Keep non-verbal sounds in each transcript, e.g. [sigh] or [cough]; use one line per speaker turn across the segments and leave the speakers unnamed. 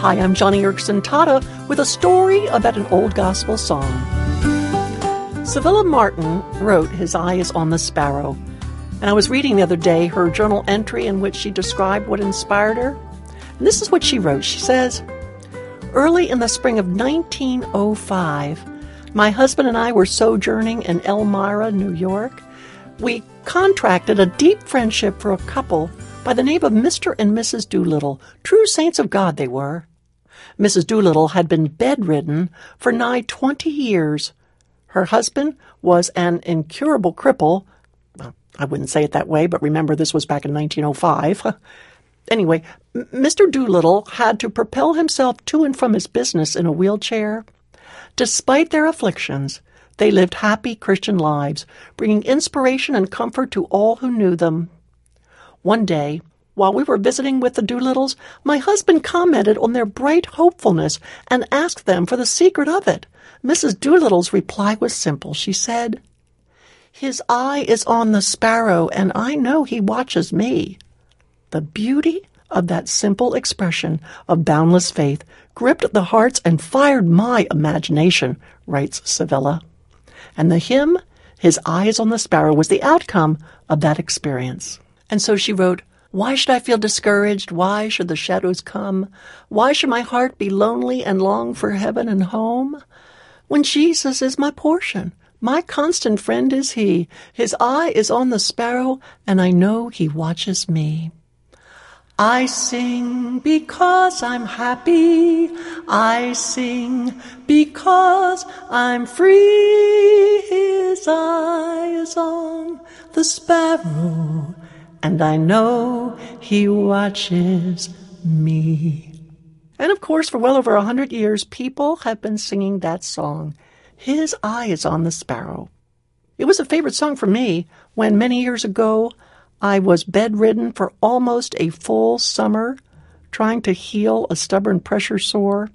Hi, I'm Joni Eareckson Tada with a story about an old gospel song. Civilla Martin wrote His Eye is on the Sparrow, and I was reading the other day her journal entry in which she described what inspired her. And this is what she wrote. She says, Early in the spring of 1905, my husband and I were sojourning in Elmira, New York. We contracted a deep friendship for a couple by the name of Mr. and Mrs. Doolittle. True saints of God they were. Mrs. Doolittle had been bedridden for nigh twenty years. Her husband was an incurable cripple. I wouldn't say it that way, but remember this was back in 1905. [laughs] anyway, Mr. Doolittle had to propel himself to and from his business in a wheelchair. Despite their afflictions, they lived happy Christian lives, bringing inspiration and comfort to all who knew them. One day, while we were visiting with the Doolittles, my husband commented on their bright hopefulness and asked them for the secret of it. Mrs. Doolittle's reply was simple. She said, His eye is on the sparrow, and I know he watches me. The beauty of that simple expression of boundless faith gripped the hearts and fired my imagination, writes Civilla. And the hymn, His Eye is on the Sparrow, was the outcome of that experience. And so she wrote, why should I feel discouraged? Why should the shadows come? Why should my heart be lonely and long for heaven and home? When Jesus is my portion, my constant friend is He. His eye is on the sparrow, and I know He watches me. I sing because I'm happy. I sing because I'm free. His eye is on the sparrow and I know he watches me. And of course, for well over a hundred years, people have been singing that song. His eye is on the sparrow. It was a favorite song for me when many years ago I was bedridden for almost a full summer trying to heal a stubborn pressure sore.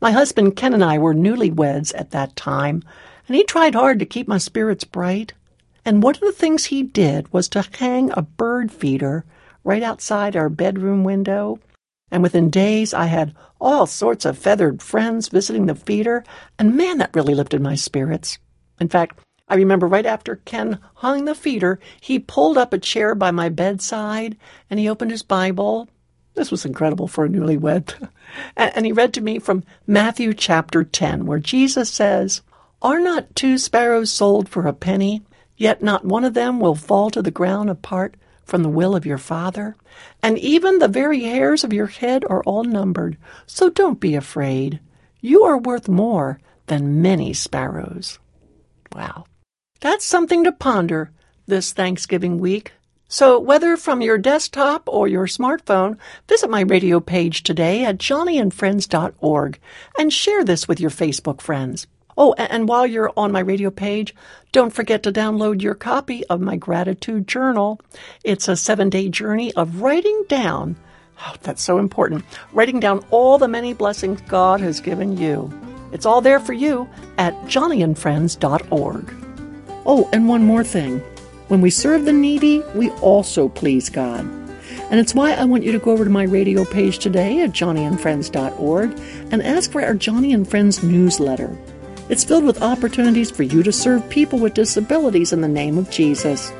My husband Ken and I were newlyweds at that time, and he tried hard to keep my spirits bright. And one of the things he did was to hang a bird feeder right outside our bedroom window. And within days, I had all sorts of feathered friends visiting the feeder, and man, that really lifted my spirits. In fact, I remember right after Ken hung the feeder, he pulled up a chair by my bedside and he opened his Bible. This was incredible for a newlywed. [laughs] and he read to me from Matthew chapter 10, where Jesus says, Are not two sparrows sold for a penny? Yet not one of them will fall to the ground apart from the will of your Father. And even the very hairs of your head are all numbered. So don't be afraid. You are worth more than many sparrows. Wow. That's something to ponder this Thanksgiving week. So, whether from your desktop or your smartphone, visit my radio page today at joniandfriends.org and share this with your Facebook friends. Oh, and while you're on my radio page, don't forget to download your copy of my gratitude journal. It's a seven day journey of writing down, oh, that's so important, writing down all the many blessings God has given you. It's all there for you at joniandfriends.org. Oh, and one more thing. When we serve the needy, we also please God. And it's why I want you to go over to my radio page today at joniandfriends.org and ask for our Joni and Friends newsletter. It's filled with opportunities for you to serve people with disabilities in the name of Jesus.